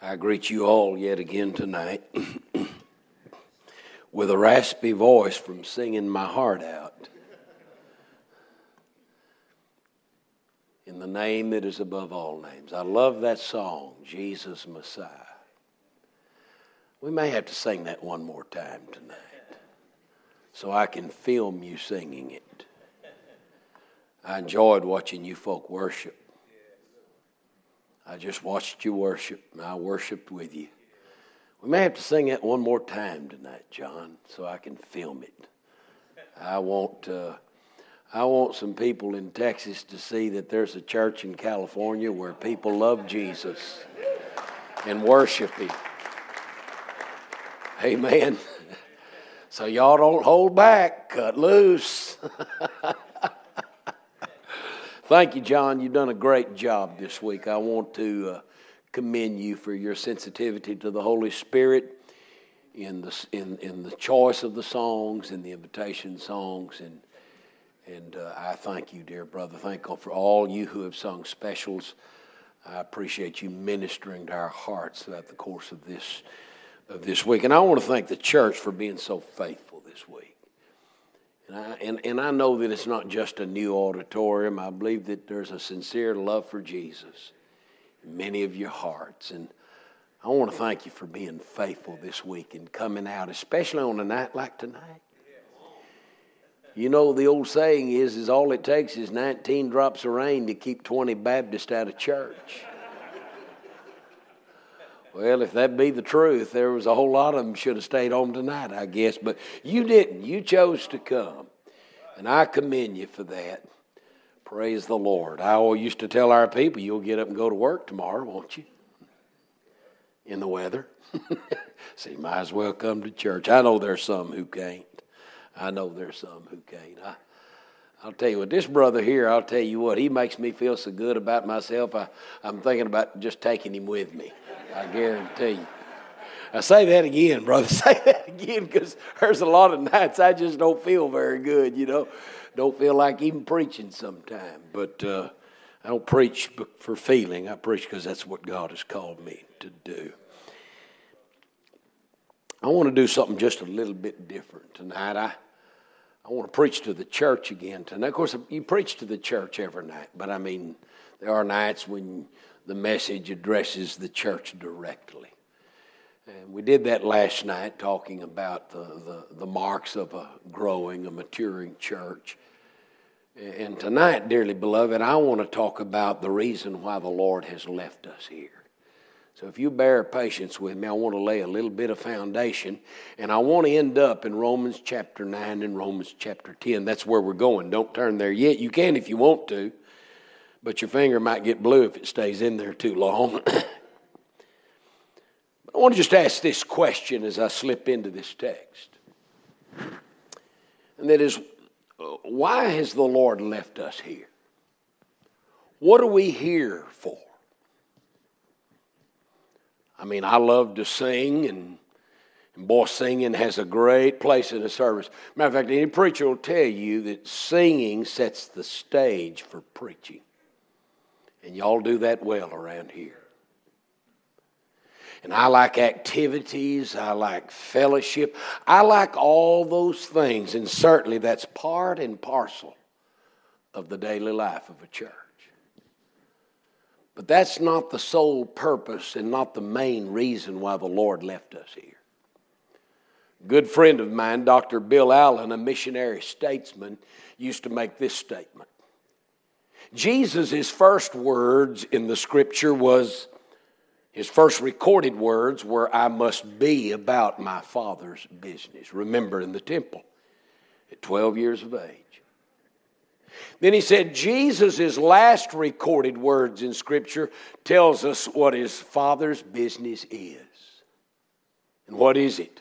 I greet you all yet again tonight with a raspy voice from singing my heart out. In the name that is above all names. I love that song, Jesus Messiah. We may have to sing that one more time tonight so I can film you singing it. I enjoyed watching you folk worship. I just watched you worship, and I worshiped with you. We may have to sing it one more time tonight, John, so I can film it. I want, uh, I want some people in Texas to see that there's a church in California where people love Jesus and worship Him. Amen. So y'all don't hold back, cut loose. Thank you, John. You've done a great job this week. I want to uh, commend you for your sensitivity to the Holy Spirit in the, in, in the choice of the songs and the invitation songs. And, and uh, I thank you, dear brother. Thank God for all you who have sung specials. I appreciate you ministering to our hearts throughout the course of this, of this week. And I want to thank the church for being so faithful this week. And I, and, and I know that it's not just a new auditorium. I believe that there's a sincere love for Jesus in many of your hearts. And I want to thank you for being faithful this week and coming out, especially on a night like tonight. You know, the old saying is, is all it takes is 19 drops of rain to keep 20 Baptists out of church. Well, if that be the truth, there was a whole lot of them should have stayed home tonight, I guess. But you didn't. You chose to come. And I commend you for that. Praise the Lord. I always used to tell our people, you'll get up and go to work tomorrow, won't you? In the weather. you might as well come to church. I know there's some who can't. I know there's some who can't. I, I'll tell you what, this brother here, I'll tell you what, he makes me feel so good about myself. I, I'm thinking about just taking him with me. I guarantee you. I say that again, brother. Say that again because there's a lot of nights I just don't feel very good, you know. Don't feel like even preaching sometimes. But uh, I don't preach for feeling. I preach because that's what God has called me to do. I want to do something just a little bit different tonight. I, I want to preach to the church again tonight. Of course, you preach to the church every night, but I mean, there are nights when the message addresses the church directly. And we did that last night, talking about the, the, the, marks of a growing, a maturing church. And tonight, dearly beloved, I want to talk about the reason why the Lord has left us here. So if you bear patience with me, I want to lay a little bit of foundation, and I want to end up in Romans chapter 9 and Romans chapter 10. That's where we're going. Don't turn there yet. You can if you want to but your finger might get blue if it stays in there too long. I want to just ask this question as I slip into this text. And that is, why has the Lord left us here? What are we here for? I mean, I love to sing, and, and boy, singing has a great place in a service. Matter of fact, any preacher will tell you that singing sets the stage for preaching. And y'all do that well around here. And I like activities, I like fellowship, I like all those things, and certainly that's part and parcel of the daily life of a church. But that's not the sole purpose and not the main reason why the Lord left us here. A good friend of mine, Dr. Bill Allen, a missionary statesman, used to make this statement Jesus' first words in the scripture was, his first recorded words were, I must be about my Father's business. Remember in the temple at 12 years of age. Then he said, Jesus' last recorded words in Scripture tells us what his Father's business is. And what is it?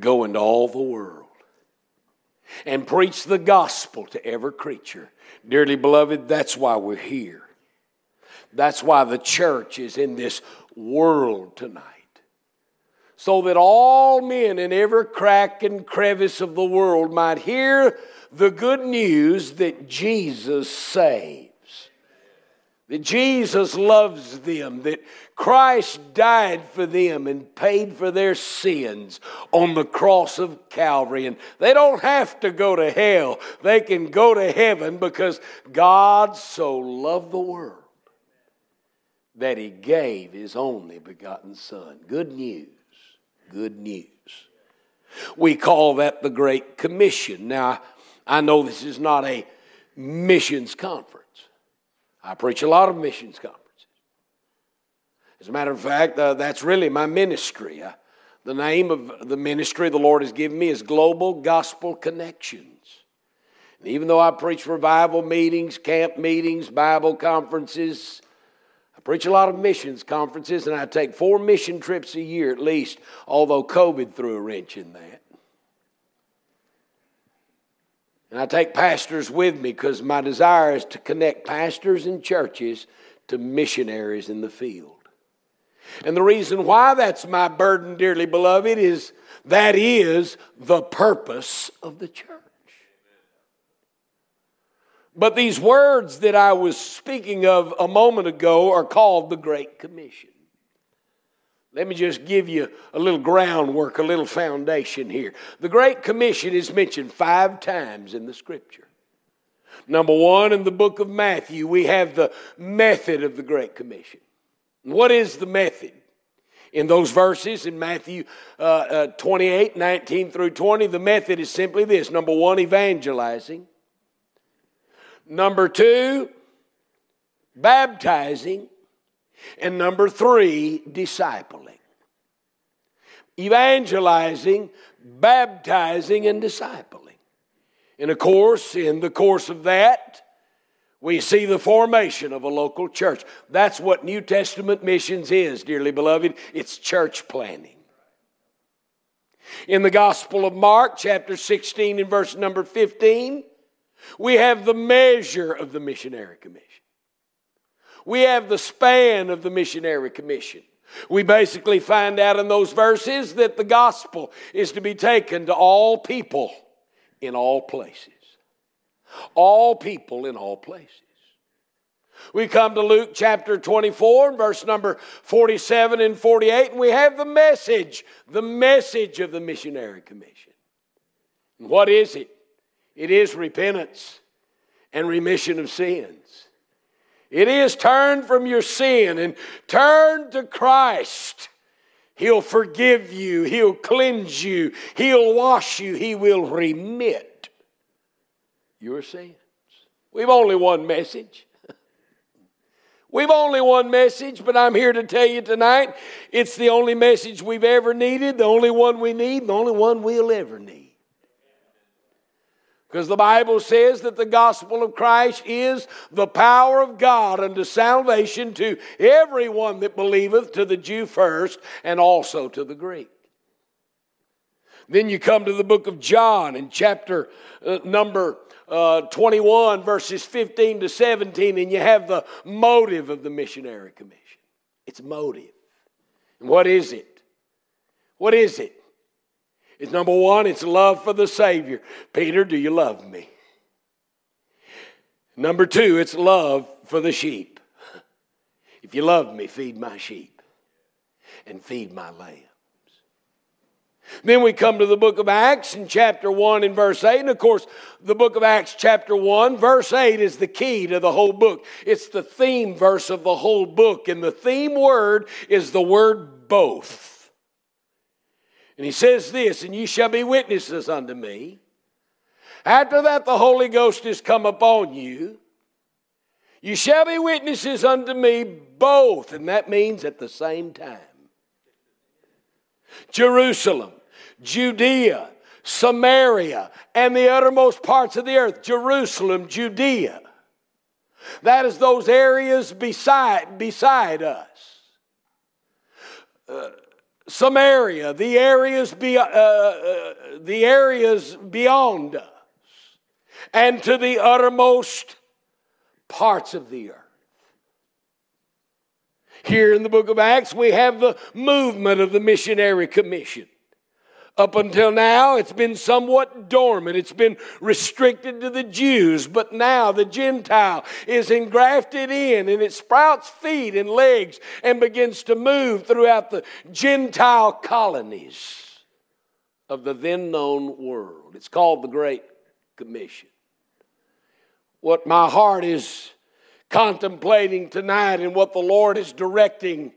Go into all the world and preach the gospel to every creature. Dearly beloved, that's why we're here. That's why the church is in this world tonight. So that all men in every crack and crevice of the world might hear the good news that Jesus saves. That Jesus loves them, that Christ died for them and paid for their sins on the cross of Calvary. And they don't have to go to hell, they can go to heaven because God so loved the world that He gave His only begotten Son. Good news. Good news. We call that the Great Commission. Now, I know this is not a missions conference. I preach a lot of missions conferences. As a matter of fact, uh, that's really my ministry. Uh, the name of the ministry the Lord has given me is Global Gospel Connections. And even though I preach revival meetings, camp meetings, Bible conferences, I preach a lot of missions conferences, and I take four mission trips a year at least, although COVID threw a wrench in that. And I take pastors with me because my desire is to connect pastors and churches to missionaries in the field. And the reason why that's my burden, dearly beloved, is that is the purpose of the church. But these words that I was speaking of a moment ago are called the Great Commission. Let me just give you a little groundwork, a little foundation here. The Great Commission is mentioned five times in the Scripture. Number one, in the book of Matthew, we have the method of the Great Commission. What is the method? In those verses in Matthew uh, uh, 28, 19 through 20, the method is simply this number one, evangelizing. Number two, baptizing. And number three, discipling. Evangelizing, baptizing, and discipling. And of course, in the course of that, we see the formation of a local church. That's what New Testament missions is, dearly beloved. It's church planning. In the Gospel of Mark, chapter 16, and verse number 15, we have the measure of the missionary commission. We have the span of the missionary commission. We basically find out in those verses that the gospel is to be taken to all people in all places. All people in all places. We come to Luke chapter 24, verse number 47 and 48, and we have the message, the message of the missionary commission. And what is it? It is repentance and remission of sins. It is turn from your sin and turn to Christ. He'll forgive you, He'll cleanse you, He'll wash you, He will remit your sins. We've only one message. We've only one message, but I'm here to tell you tonight it's the only message we've ever needed, the only one we need, the only one we'll ever need. Because the Bible says that the gospel of Christ is the power of God unto salvation to everyone that believeth, to the Jew first, and also to the Greek. Then you come to the book of John in chapter uh, number uh, 21, verses 15 to 17, and you have the motive of the missionary commission. It's motive. And what is it? What is it? Number one, it's love for the Savior. Peter, do you love me? Number two, it's love for the sheep. If you love me, feed my sheep and feed my lambs. Then we come to the book of Acts in chapter 1 and verse 8. And of course, the book of Acts, chapter 1, verse 8 is the key to the whole book. It's the theme verse of the whole book. And the theme word is the word both. And he says this, and ye shall be witnesses unto me. After that, the Holy Ghost is come upon you. You shall be witnesses unto me both, and that means at the same time. Jerusalem, Judea, Samaria, and the uttermost parts of the earth. Jerusalem, Judea. That is those areas beside, beside us. Uh, Samaria, the areas, be, uh, uh, the areas beyond us, and to the uttermost parts of the earth. Here in the book of Acts, we have the movement of the missionary commission. Up until now, it's been somewhat dormant. It's been restricted to the Jews, but now the Gentile is engrafted in and it sprouts feet and legs and begins to move throughout the Gentile colonies of the then known world. It's called the Great Commission. What my heart is contemplating tonight and what the Lord is directing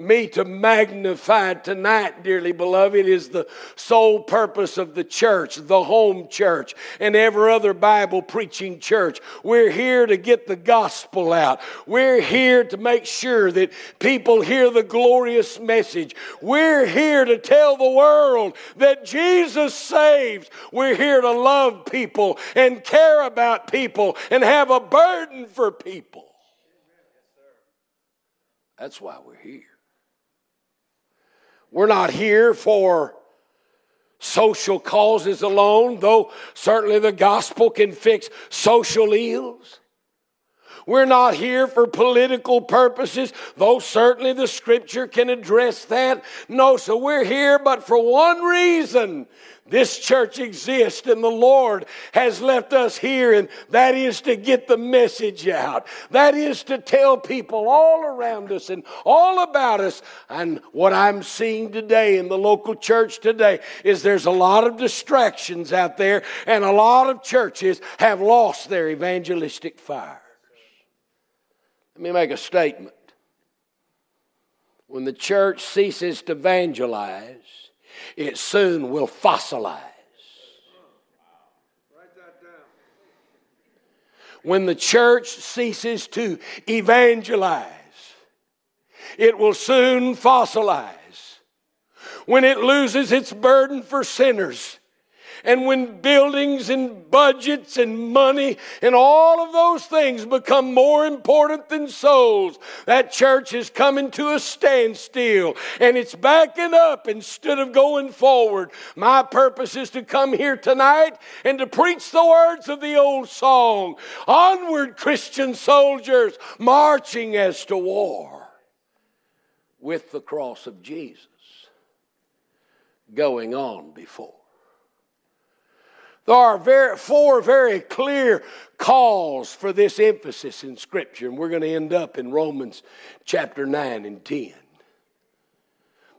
me to magnify tonight, dearly beloved, is the sole purpose of the church, the home church, and every other Bible preaching church. We're here to get the gospel out. We're here to make sure that people hear the glorious message. We're here to tell the world that Jesus saves. We're here to love people and care about people and have a burden for people. That's why we're here. We're not here for social causes alone, though certainly the gospel can fix social ills. We're not here for political purposes, though certainly the scripture can address that. No, so we're here but for one reason this church exists and the Lord has left us here, and that is to get the message out. That is to tell people all around us and all about us. And what I'm seeing today in the local church today is there's a lot of distractions out there, and a lot of churches have lost their evangelistic fires. Let me make a statement. When the church ceases to evangelize, it soon will fossilize. When the church ceases to evangelize, it will soon fossilize. When it loses its burden for sinners, and when buildings and budgets and money and all of those things become more important than souls, that church is coming to a standstill and it's backing up instead of going forward. My purpose is to come here tonight and to preach the words of the old song Onward, Christian soldiers, marching as to war with the cross of Jesus going on before. There are very, four very clear calls for this emphasis in Scripture, and we're going to end up in Romans chapter 9 and 10.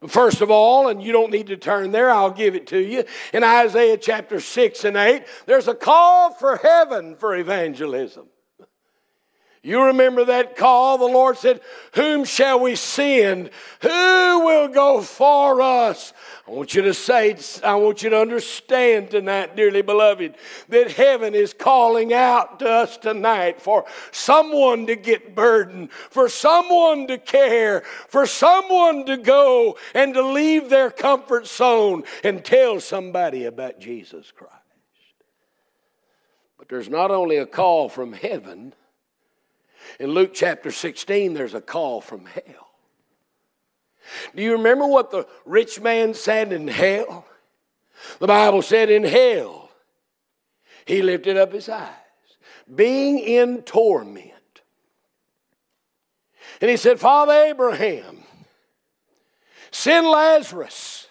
First of all, and you don't need to turn there, I'll give it to you. In Isaiah chapter 6 and 8, there's a call for heaven for evangelism. You remember that call? The Lord said, Whom shall we send? Who will go for us? I want you to say, I want you to understand tonight, dearly beloved, that heaven is calling out to us tonight for someone to get burdened, for someone to care, for someone to go and to leave their comfort zone and tell somebody about Jesus Christ. But there's not only a call from heaven, in Luke chapter 16, there's a call from hell. Do you remember what the rich man said in hell? The Bible said, In hell, he lifted up his eyes, being in torment. And he said, Father Abraham, send Lazarus.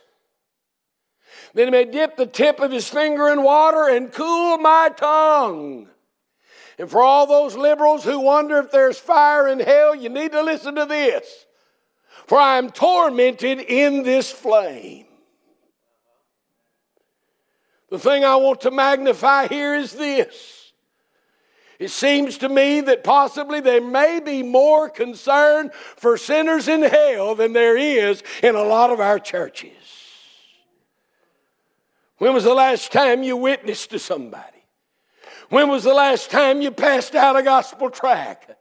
Then he may dip the tip of his finger in water and cool my tongue. And for all those liberals who wonder if there's fire in hell, you need to listen to this. For I am tormented in this flame. The thing I want to magnify here is this. It seems to me that possibly there may be more concern for sinners in hell than there is in a lot of our churches. When was the last time you witnessed to somebody? When was the last time you passed out a gospel tract?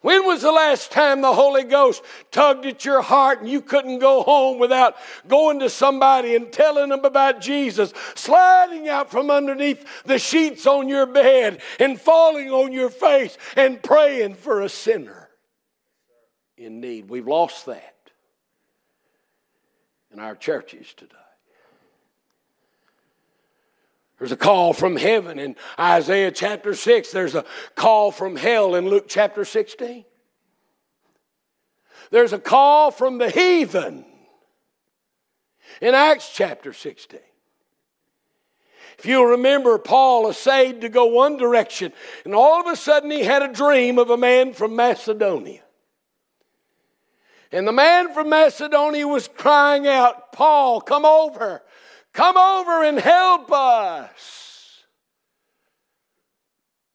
When was the last time the Holy Ghost tugged at your heart and you couldn't go home without going to somebody and telling them about Jesus, sliding out from underneath the sheets on your bed and falling on your face and praying for a sinner in need? We've lost that in our churches today. There's a call from heaven in Isaiah chapter 6. There's a call from hell in Luke chapter 16. There's a call from the heathen In Acts chapter 16. If you'll remember, Paul essayed to go one direction, and all of a sudden he had a dream of a man from Macedonia. And the man from Macedonia was crying out, Paul, come over, come over and help us.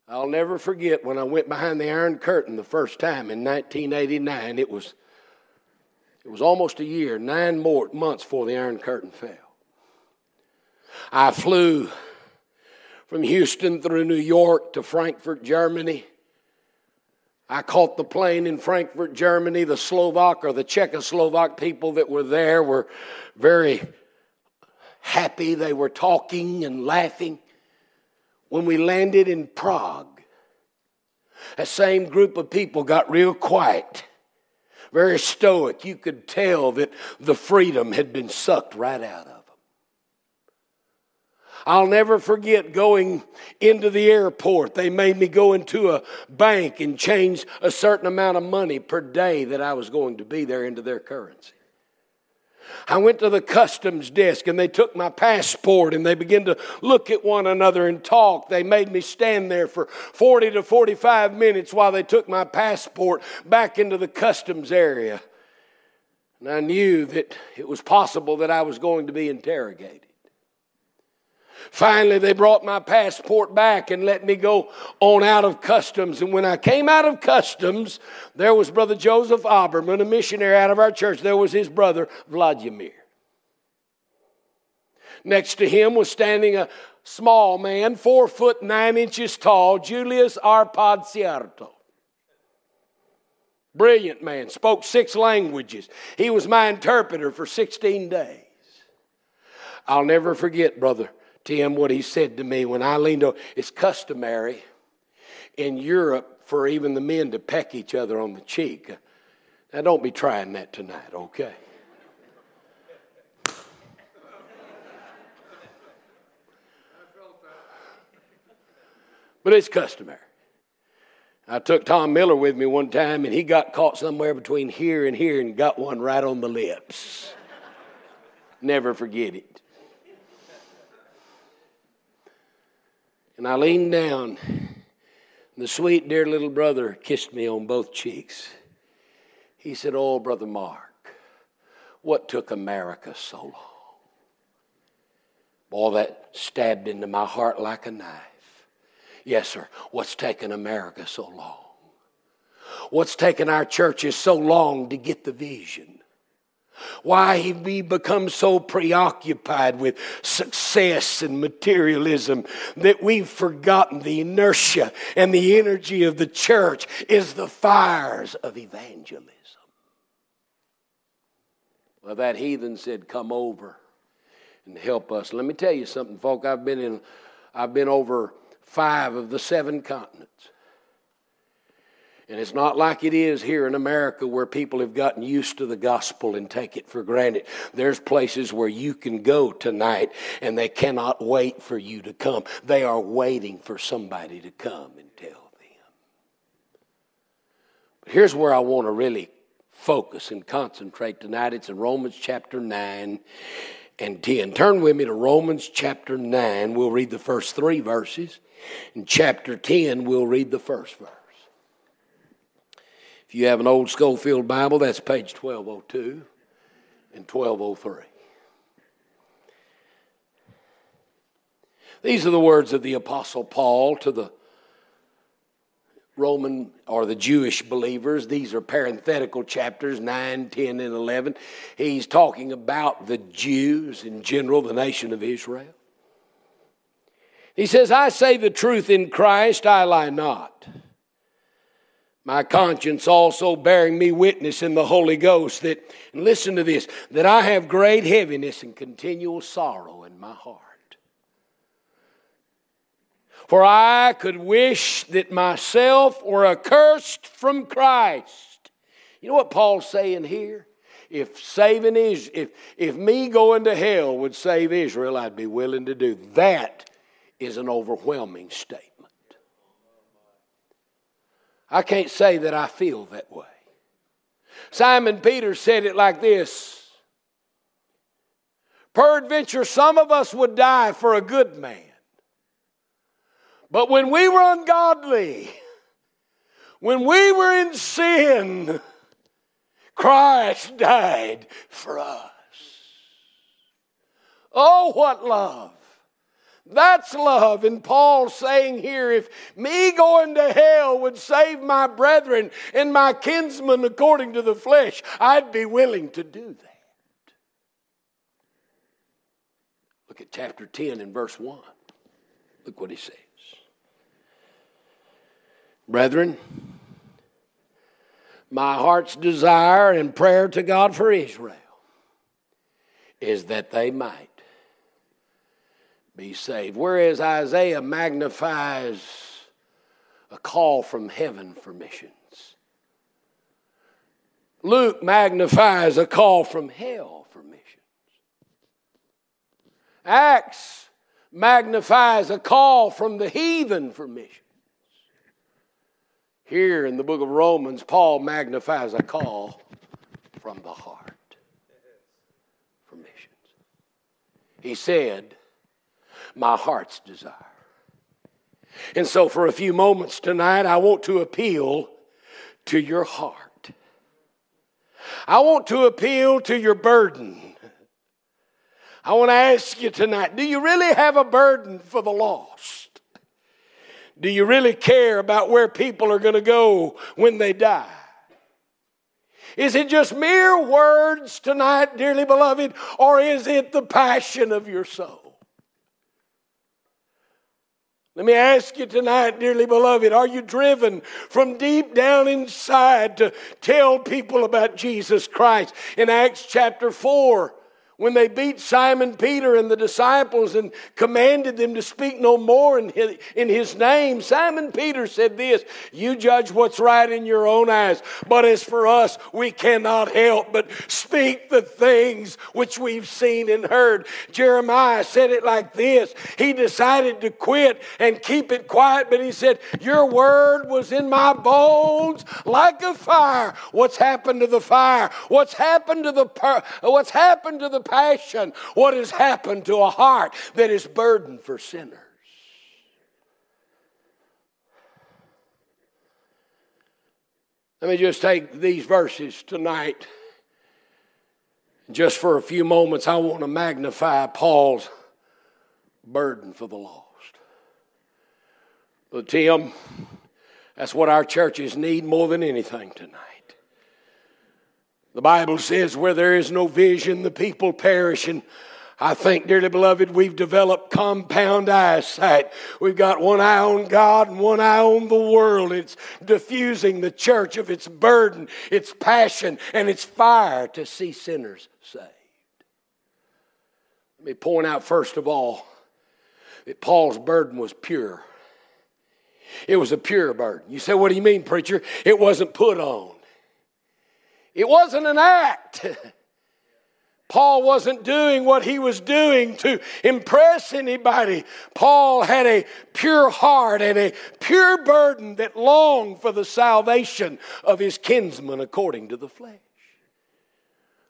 I'll never forget when I went behind the Iron Curtain the first time in 1989. It was, it was almost a year, nine more months before the Iron Curtain fell. I flew from Houston through New York to Frankfurt, Germany. I caught the plane in Frankfurt, Germany. The Slovak or the Czechoslovak people that were there were very happy. They were talking and laughing. When we landed in Prague, that same group of people got real quiet, very stoic. You could tell that the freedom had been sucked right out of. Them. I'll never forget going into the airport. They made me go into a bank and change a certain amount of money per day that I was going to be there into their currency. I went to the customs desk and they took my passport and they began to look at one another and talk. They made me stand there for 40 to 45 minutes while they took my passport back into the customs area. And I knew that it was possible that I was going to be interrogated. Finally, they brought my passport back and let me go on out of customs. And when I came out of customs, there was Brother Joseph Oberman, a missionary out of our church. There was his brother, Vladimir. Next to him was standing a small man, four foot nine inches tall, Julius Arpad Cierto. Brilliant man, spoke six languages. He was my interpreter for 16 days. I'll never forget, brother Tim, what he said to me when I leaned over. It's customary in Europe for even the men to peck each other on the cheek. Now, don't be trying that tonight, okay? But it's customary. I took Tom Miller with me one time, and he got caught somewhere between here and here and got one right on the lips. Never forget it. And I leaned down. And the sweet, dear little brother kissed me on both cheeks. He said, Oh, Brother Mark, what took America so long? Boy, that stabbed into my heart like a knife. Yes, sir. What's taken America so long? What's taken our churches so long to get the vision? Why we become so preoccupied with success and materialism that we've forgotten the inertia and the energy of the church is the fires of evangelism. Well, that heathen said, Come over and help us. Let me tell you something, folk. I've been in I've been over five of the seven continents. And it's not like it is here in America where people have gotten used to the gospel and take it for granted. There's places where you can go tonight and they cannot wait for you to come. They are waiting for somebody to come and tell them. But here's where I want to really focus and concentrate tonight. It's in Romans chapter 9 and 10. Turn with me to Romans chapter 9. We'll read the first three verses. In chapter 10, we'll read the first verse. If you have an old Scofield Bible, that's page 1202 and 1203. These are the words of the Apostle Paul to the Roman or the Jewish believers. These are parenthetical chapters 9, 10, and 11. He's talking about the Jews in general, the nation of Israel. He says, I say the truth in Christ, I lie not. My conscience also bearing me witness in the Holy Ghost that, listen to this, that I have great heaviness and continual sorrow in my heart. For I could wish that myself were accursed from Christ. You know what Paul's saying here? If saving is if if me going to hell would save Israel, I'd be willing to do. That is an overwhelming statement. I can't say that I feel that way. Simon Peter said it like this Peradventure, some of us would die for a good man. But when we were ungodly, when we were in sin, Christ died for us. Oh, what love! That's love. And Paul's saying here if me going to hell would save my brethren and my kinsmen according to the flesh, I'd be willing to do that. Look at chapter 10 and verse 1. Look what he says. Brethren, my heart's desire and prayer to God for Israel is that they might be saved. Whereas Isaiah magnifies a call from heaven for missions, Luke magnifies a call from hell for missions. Acts magnifies a call from the heathen for missions. Here in the book of Romans, Paul magnifies a call from the heart for missions. He said, My heart's desire. And so, for a few moments tonight, I want to appeal to your heart. I want to appeal to your burden. I want to ask you tonight do you really have a burden for the lost? Do you really care about where people are going to go when they die? Is it just mere words tonight, dearly beloved, or is it the passion of your soul? Let me ask you tonight, dearly beloved, are you driven from deep down inside to tell people about Jesus Christ? In Acts chapter 4, when they beat Simon Peter and the disciples and commanded them to speak no more in his, in his name, Simon Peter said this You judge what's right in your own eyes, but as for us, we cannot help but speak the things which we've seen and heard. Jeremiah said it like this He decided to quit and keep it quiet, but he said, Your word was in my bones like a fire. What's happened to the fire? What's happened to the, what's happened to the compassion what has happened to a heart that is burdened for sinners. Let me just take these verses tonight. Just for a few moments, I want to magnify Paul's burden for the lost. But, Tim, that's what our churches need more than anything tonight. The Bible says, where there is no vision, the people perish. And I think, dearly beloved, we've developed compound eyesight. We've got one eye on God and one eye on the world. It's diffusing the church of its burden, its passion, and its fire to see sinners saved. Let me point out, first of all, that Paul's burden was pure. It was a pure burden. You say, what do you mean, preacher? It wasn't put on. It wasn't an act. Paul wasn't doing what he was doing to impress anybody. Paul had a pure heart and a pure burden that longed for the salvation of his kinsmen according to the flesh.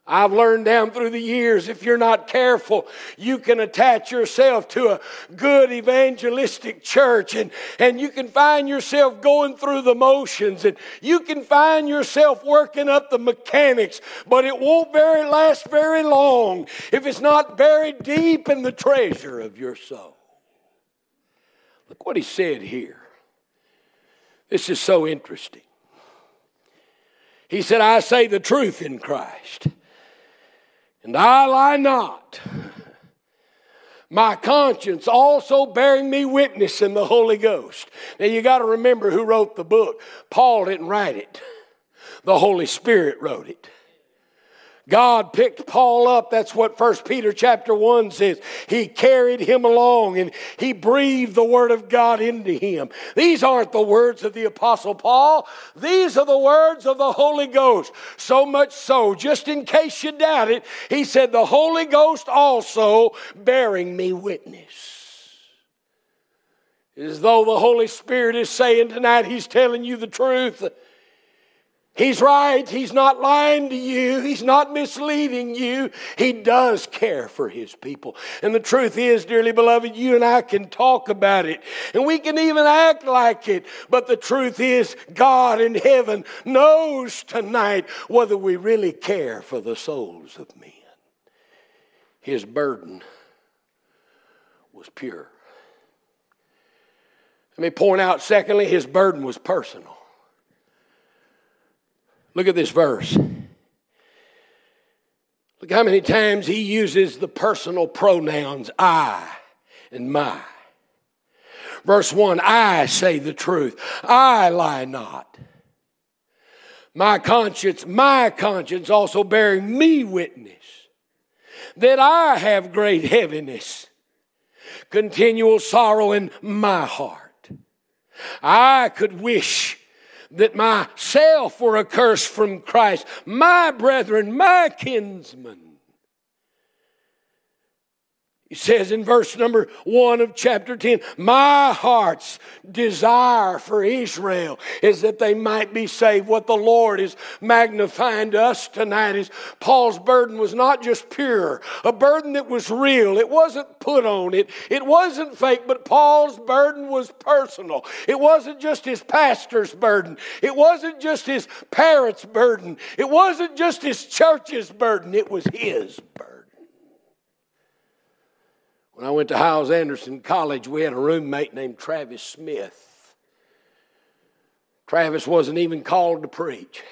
I've learned down through the years, if you're not careful, you can attach yourself to a good evangelistic church and, and you can find yourself going through the motions and you can find yourself working up the mechanics, but it won't very last very long if it's not buried deep in the treasure of your soul. Look what he said here. This is so interesting. He said, I say the truth in Christ. And I lie not. My conscience also bearing me witness in the Holy Ghost. Now you got to remember who wrote the book. Paul didn't write it, the Holy Spirit wrote it. God picked Paul up. That's what First Peter chapter 1 says. He carried him along and he breathed the word of God into him. These aren't the words of the apostle Paul. These are the words of the Holy Ghost. So much so, just in case you doubt it, he said, the Holy Ghost also bearing me witness. As though the Holy Spirit is saying tonight, He's telling you the truth. He's right. He's not lying to you. He's not misleading you. He does care for his people. And the truth is, dearly beloved, you and I can talk about it and we can even act like it. But the truth is, God in heaven knows tonight whether we really care for the souls of men. His burden was pure. Let me point out, secondly, his burden was personal. Look at this verse. Look how many times he uses the personal pronouns I and my. Verse 1 I say the truth, I lie not. My conscience, my conscience also bearing me witness that I have great heaviness, continual sorrow in my heart. I could wish that myself were accursed from Christ, my brethren, my kinsmen. He says in verse number one of chapter 10, My heart's desire for Israel is that they might be saved. What the Lord is magnifying to us tonight is Paul's burden was not just pure, a burden that was real. It wasn't put on, it, it wasn't fake, but Paul's burden was personal. It wasn't just his pastor's burden, it wasn't just his parents' burden, it wasn't just his church's burden, it was his burden. When I went to Hyles Anderson College, we had a roommate named Travis Smith. Travis wasn't even called to preach.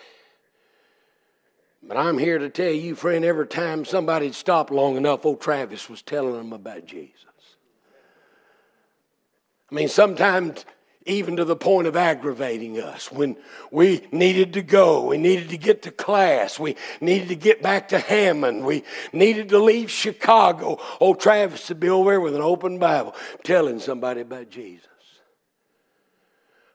But I'm here to tell you, friend, every time somebody'd stop long enough, old Travis was telling them about Jesus. I mean, sometimes even to the point of aggravating us. When we needed to go, we needed to get to class, we needed to get back to Hammond, we needed to leave Chicago. Old Travis would be over there with an open Bible telling somebody about Jesus.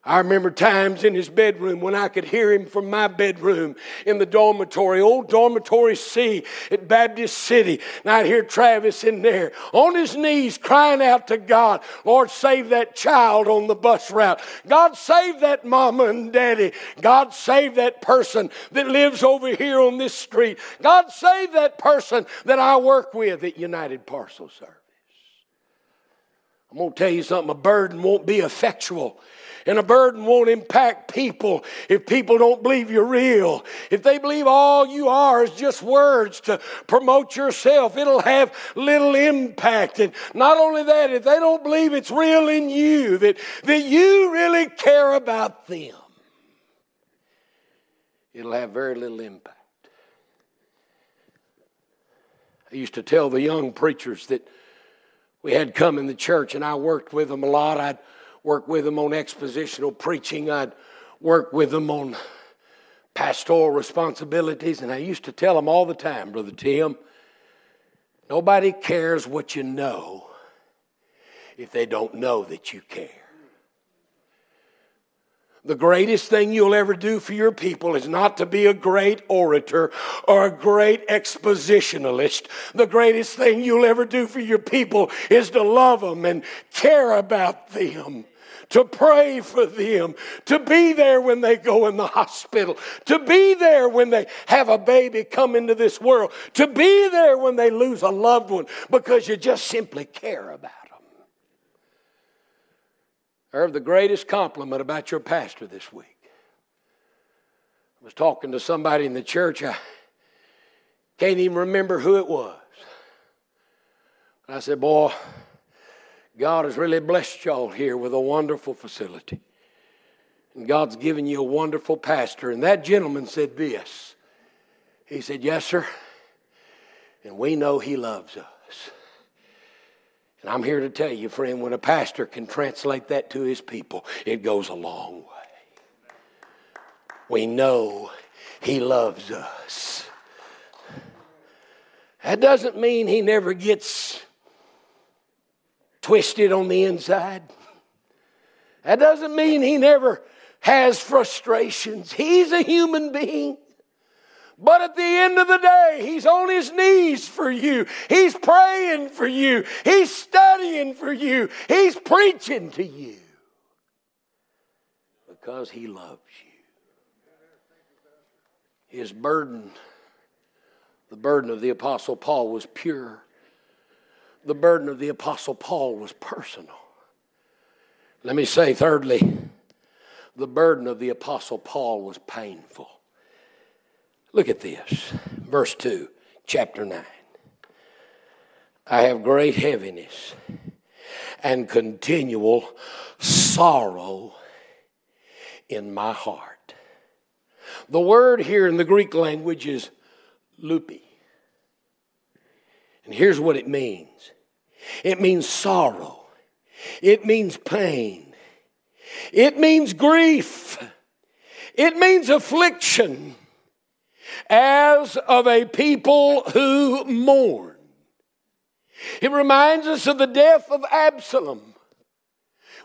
I remember times in his bedroom when I could hear him from my bedroom in the dormitory, old dormitory C at Baptist City. And I'd hear Travis in there on his knees crying out to God, Lord, save that child on the bus route. God, save that mama and daddy. God, save that person that lives over here on this street. God, save that person that I work with at United Parcel Service. I'm going to tell you something a burden won't be effectual and a burden won't impact people if people don't believe you're real. If they believe all you are is just words to promote yourself, it'll have little impact. And not only that, if they don't believe it's real in you, that, that you really care about them, it'll have very little impact. I used to tell the young preachers that we had come in the church, and I worked with them a lot. I'd work with them on expositional preaching. I'd work with them on pastoral responsibilities. And I used to tell them all the time, Brother Tim, nobody cares what you know if they don't know that you care. The greatest thing you'll ever do for your people is not to be a great orator or a great expositionalist. The greatest thing you'll ever do for your people is to love them and care about them to pray for them, to be there when they go in the hospital, to be there when they have a baby come into this world, to be there when they lose a loved one because you just simply care about them. I heard the greatest compliment about your pastor this week. I was talking to somebody in the church. I can't even remember who it was. I said, Boy, God has really blessed y'all here with a wonderful facility. And God's given you a wonderful pastor. And that gentleman said this He said, Yes, sir. And we know He loves us. And I'm here to tell you, friend, when a pastor can translate that to his people, it goes a long way. We know He loves us. That doesn't mean He never gets twisted on the inside. That doesn't mean he never has frustrations. He's a human being. But at the end of the day, he's on his knees for you. He's praying for you. He's studying for you. He's preaching to you because he loves you. His burden, the burden of the Apostle Paul, was pure. The burden of the Apostle Paul was personal. Let me say, thirdly, the burden of the Apostle Paul was painful. Look at this, verse 2, chapter 9. I have great heaviness and continual sorrow in my heart. The word here in the Greek language is lupi. And here's what it means it means sorrow, it means pain, it means grief, it means affliction as of a people who mourn. It reminds us of the death of Absalom.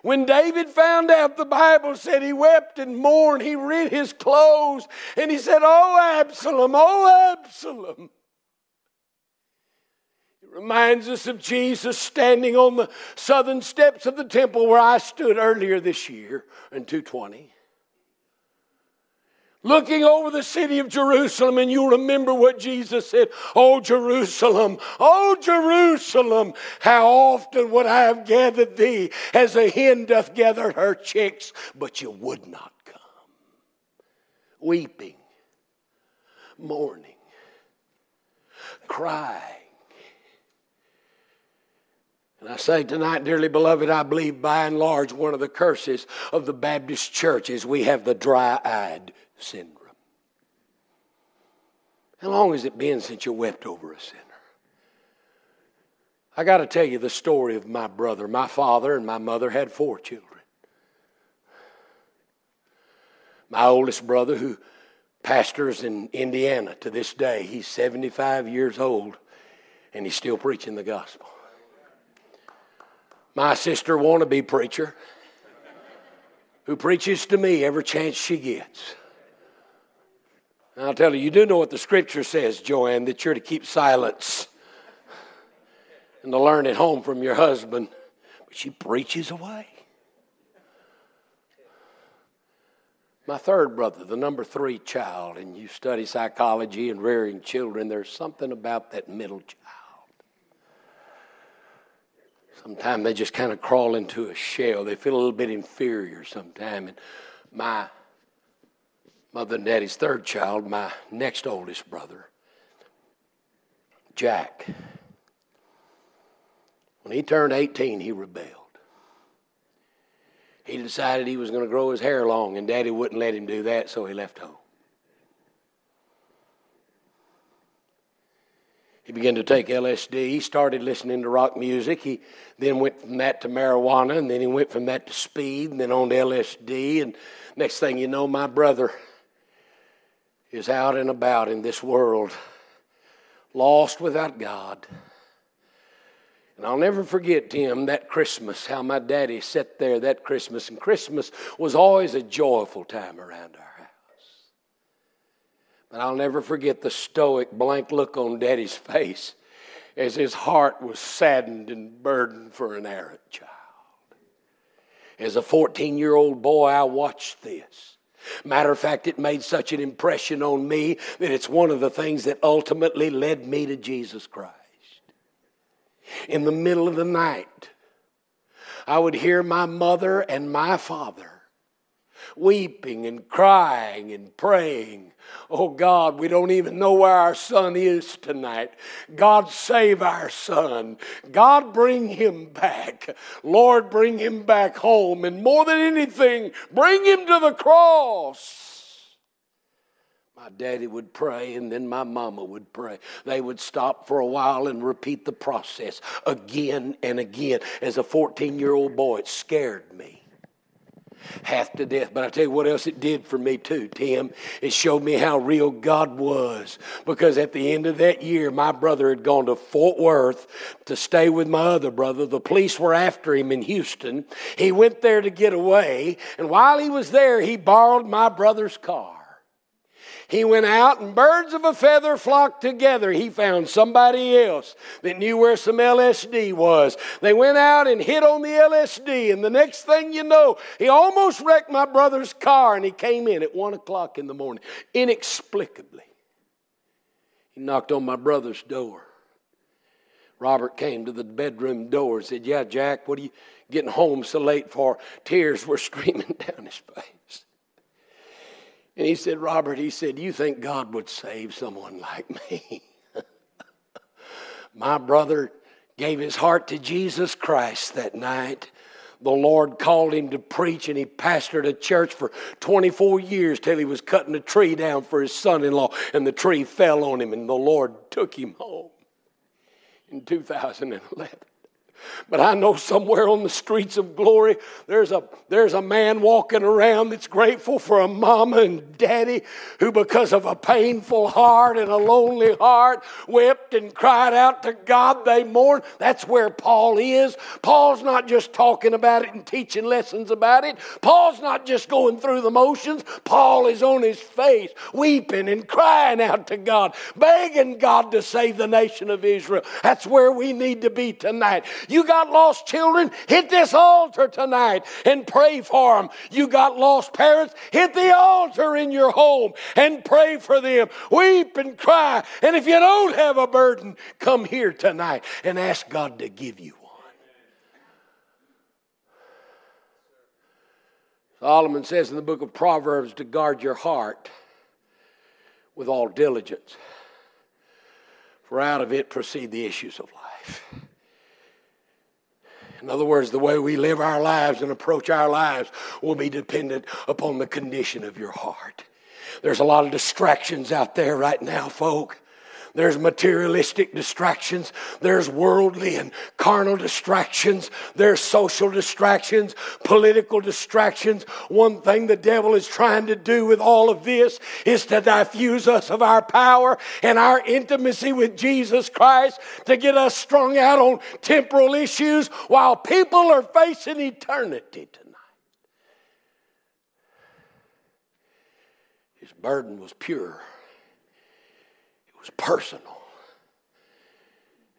When David found out, the Bible said he wept and mourned. He rent his clothes and he said, Oh, Absalom, oh, Absalom. Reminds us of Jesus standing on the southern steps of the temple where I stood earlier this year in 220 looking over the city of Jerusalem, and you remember what Jesus said Oh, Jerusalem, oh, Jerusalem, how often would I have gathered thee as a hen doth gather her chicks, but you would not come. Weeping, mourning, crying. And I say tonight, dearly beloved, I believe by and large one of the curses of the Baptist church is we have the dry eyed syndrome. How long has it been since you wept over a sinner? I got to tell you the story of my brother. My father and my mother had four children. My oldest brother, who pastors in Indiana to this day, he's 75 years old and he's still preaching the gospel. My sister, wannabe preacher, who preaches to me every chance she gets. And I'll tell you, you do know what the scripture says, Joanne, that you're to keep silence and to learn at home from your husband. But she preaches away. My third brother, the number three child, and you study psychology and rearing children, there's something about that middle child. Sometimes they just kind of crawl into a shell. They feel a little bit inferior sometimes. And my mother and daddy's third child, my next oldest brother, Jack. When he turned 18, he rebelled. He decided he was going to grow his hair long, and daddy wouldn't let him do that, so he left home. He began to take LSD. He started listening to rock music. He then went from that to marijuana, and then he went from that to speed, and then on to LSD. And next thing you know, my brother is out and about in this world, lost without God. And I'll never forget, Tim, that Christmas, how my daddy sat there that Christmas. And Christmas was always a joyful time around our But I'll never forget the stoic, blank look on daddy's face as his heart was saddened and burdened for an errant child. As a 14 year old boy, I watched this. Matter of fact, it made such an impression on me that it's one of the things that ultimately led me to Jesus Christ. In the middle of the night, I would hear my mother and my father weeping and crying and praying. Oh God, we don't even know where our son is tonight. God, save our son. God, bring him back. Lord, bring him back home. And more than anything, bring him to the cross. My daddy would pray, and then my mama would pray. They would stop for a while and repeat the process again and again. As a 14 year old boy, it scared me half to death. But I tell you what else it did for me too, Tim. It showed me how real God was. Because at the end of that year, my brother had gone to Fort Worth to stay with my other brother. The police were after him in Houston. He went there to get away. And while he was there, he borrowed my brother's car. He went out and birds of a feather flocked together. He found somebody else that knew where some LSD was. They went out and hit on the LSD, and the next thing you know, he almost wrecked my brother's car, and he came in at one o'clock in the morning, inexplicably. He knocked on my brother's door. Robert came to the bedroom door and said, Yeah, Jack, what are you getting home so late for? Tears were streaming down his face. And he said, Robert, he said, You think God would save someone like me? My brother gave his heart to Jesus Christ that night. The Lord called him to preach, and he pastored a church for 24 years till he was cutting a tree down for his son in law, and the tree fell on him, and the Lord took him home in 2011. But I know somewhere on the streets of glory, there's a, there's a man walking around that's grateful for a mama and daddy who, because of a painful heart and a lonely heart, wept and cried out to God. They mourned. That's where Paul is. Paul's not just talking about it and teaching lessons about it. Paul's not just going through the motions. Paul is on his face, weeping and crying out to God, begging God to save the nation of Israel. That's where we need to be tonight. You got lost children, hit this altar tonight and pray for them. You got lost parents, hit the altar in your home and pray for them. Weep and cry. And if you don't have a burden, come here tonight and ask God to give you one. Solomon says in the book of Proverbs to guard your heart with all diligence, for out of it proceed the issues of life. In other words, the way we live our lives and approach our lives will be dependent upon the condition of your heart. There's a lot of distractions out there right now, folk. There's materialistic distractions. There's worldly and carnal distractions. There's social distractions, political distractions. One thing the devil is trying to do with all of this is to diffuse us of our power and our intimacy with Jesus Christ to get us strung out on temporal issues while people are facing eternity tonight. His burden was pure was personal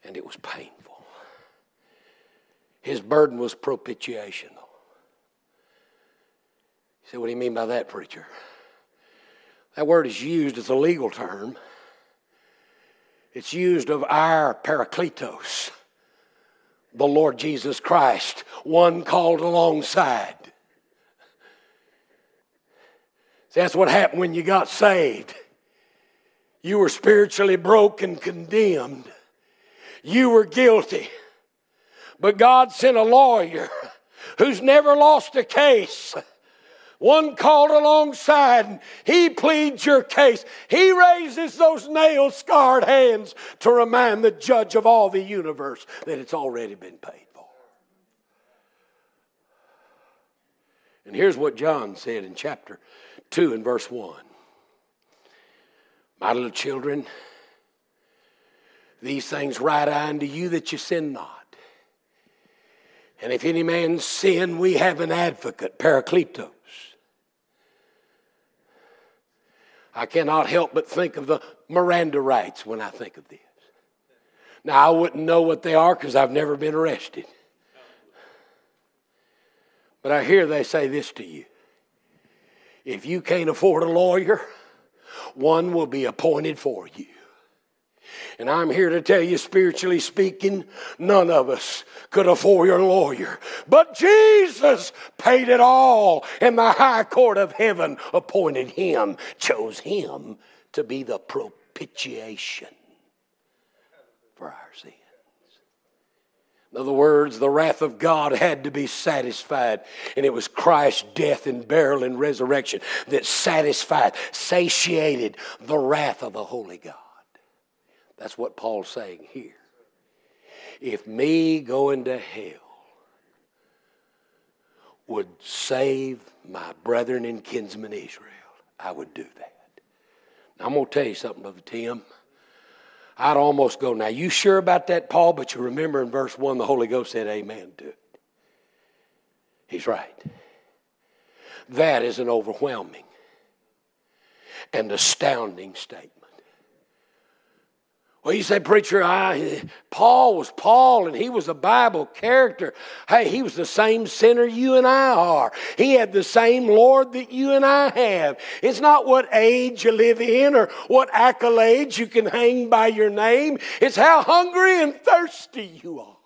and it was painful. His burden was propitiational. You say, what do you mean by that, preacher? That word is used as a legal term. It's used of our parakletos, the Lord Jesus Christ, one called alongside. That's what happened when you got saved. You were spiritually broke and condemned. You were guilty. But God sent a lawyer who's never lost a case. One called alongside and he pleads your case. He raises those nail scarred hands to remind the judge of all the universe that it's already been paid for. And here's what John said in chapter 2 and verse 1. My little children, these things write I unto you that you sin not. And if any man sin, we have an advocate, Parakletos. I cannot help but think of the Miranda rights when I think of this. Now, I wouldn't know what they are because I've never been arrested. But I hear they say this to you if you can't afford a lawyer, one will be appointed for you. And I'm here to tell you, spiritually speaking, none of us could afford a lawyer. But Jesus paid it all, and the high court of heaven appointed him, chose him to be the propitiation for our sins. In other words, the wrath of God had to be satisfied. And it was Christ's death and burial and resurrection that satisfied, satiated the wrath of the Holy God. That's what Paul's saying here. If me going to hell would save my brethren and kinsmen Israel, I would do that. Now, I'm going to tell you something, Brother Tim. I'd almost go, Now, you sure about that, Paul? But you remember in verse 1, the Holy Ghost said, Amen to it. He's right. That is an overwhelming. and astounding statement. Well, you say, preacher, I, Paul was Paul and he was a Bible character. Hey, he was the same sinner you and I are. He had the same Lord that you and I have. It's not what age you live in or what accolades you can hang by your name, it's how hungry and thirsty you are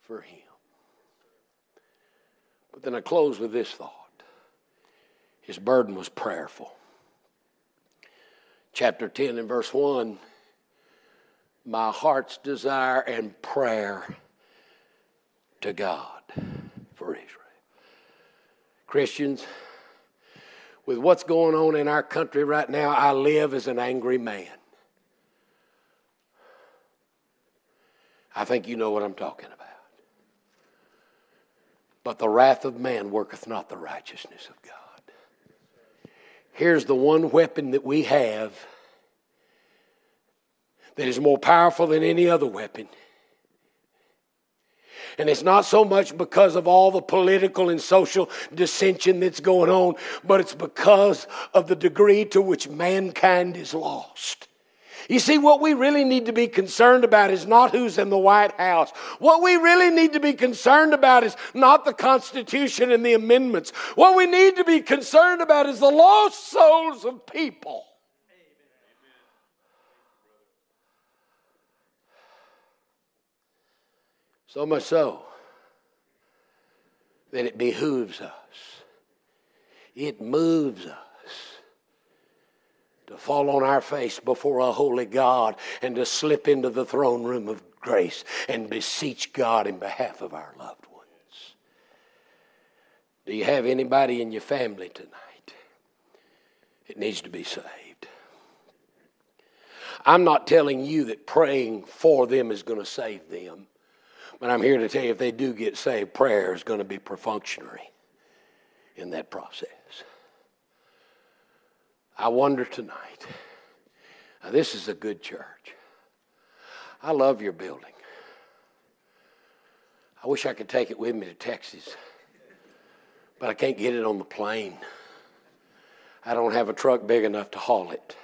for him. But then I close with this thought his burden was prayerful chapter 10 and verse 1 my heart's desire and prayer to God for Israel. Christians, with what's going on in our country right now, I live as an angry man. I think you know what I'm talking about. But the wrath of man worketh not the righteousness of God. Here's the one weapon that we have that is more powerful than any other weapon. And it's not so much because of all the political and social dissension that's going on, but it's because of the degree to which mankind is lost. You see, what we really need to be concerned about is not who's in the White House. What we really need to be concerned about is not the Constitution and the amendments. What we need to be concerned about is the lost souls of people. So much so that it behooves us, it moves us to fall on our face before a holy God and to slip into the throne room of grace and beseech God in behalf of our loved ones. Do you have anybody in your family tonight? It needs to be saved. I'm not telling you that praying for them is going to save them, but I'm here to tell you if they do get saved, prayer is going to be perfunctory in that process. I wonder tonight. Now, this is a good church. I love your building. I wish I could take it with me to Texas, but I can't get it on the plane. I don't have a truck big enough to haul it.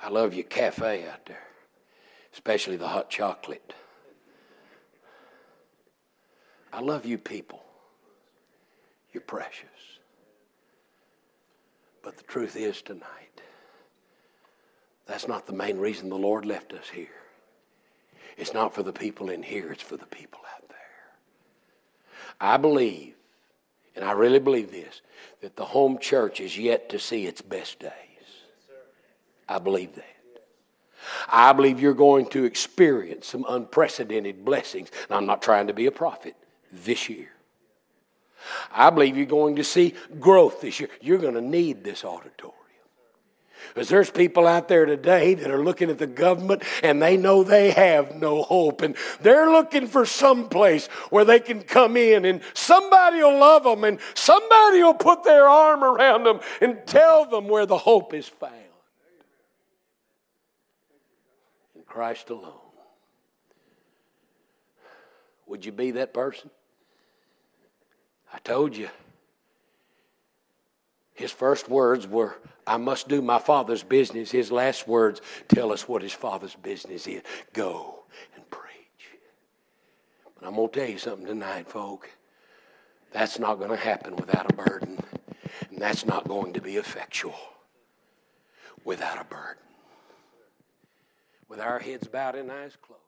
I love your cafe out there, especially the hot chocolate. I love you people. You're precious. But the truth is tonight, that's not the main reason the Lord left us here. It's not for the people in here, it's for the people out there. I believe, and I really believe this, that the home church is yet to see its best days. I believe that. I believe you're going to experience some unprecedented blessings. And I'm not trying to be a prophet this year. I believe you're going to see growth this year. You're going to need this auditorium. Because there's people out there today that are looking at the government and they know they have no hope. And they're looking for some place where they can come in and somebody will love them and somebody will put their arm around them and tell them where the hope is found. In Christ alone. Would you be that person? I told you. His first words were, I must do my father's business. His last words tell us what his father's business is go and preach. But I'm going to tell you something tonight, folk. That's not going to happen without a burden, and that's not going to be effectual without a burden. With our heads bowed and eyes closed.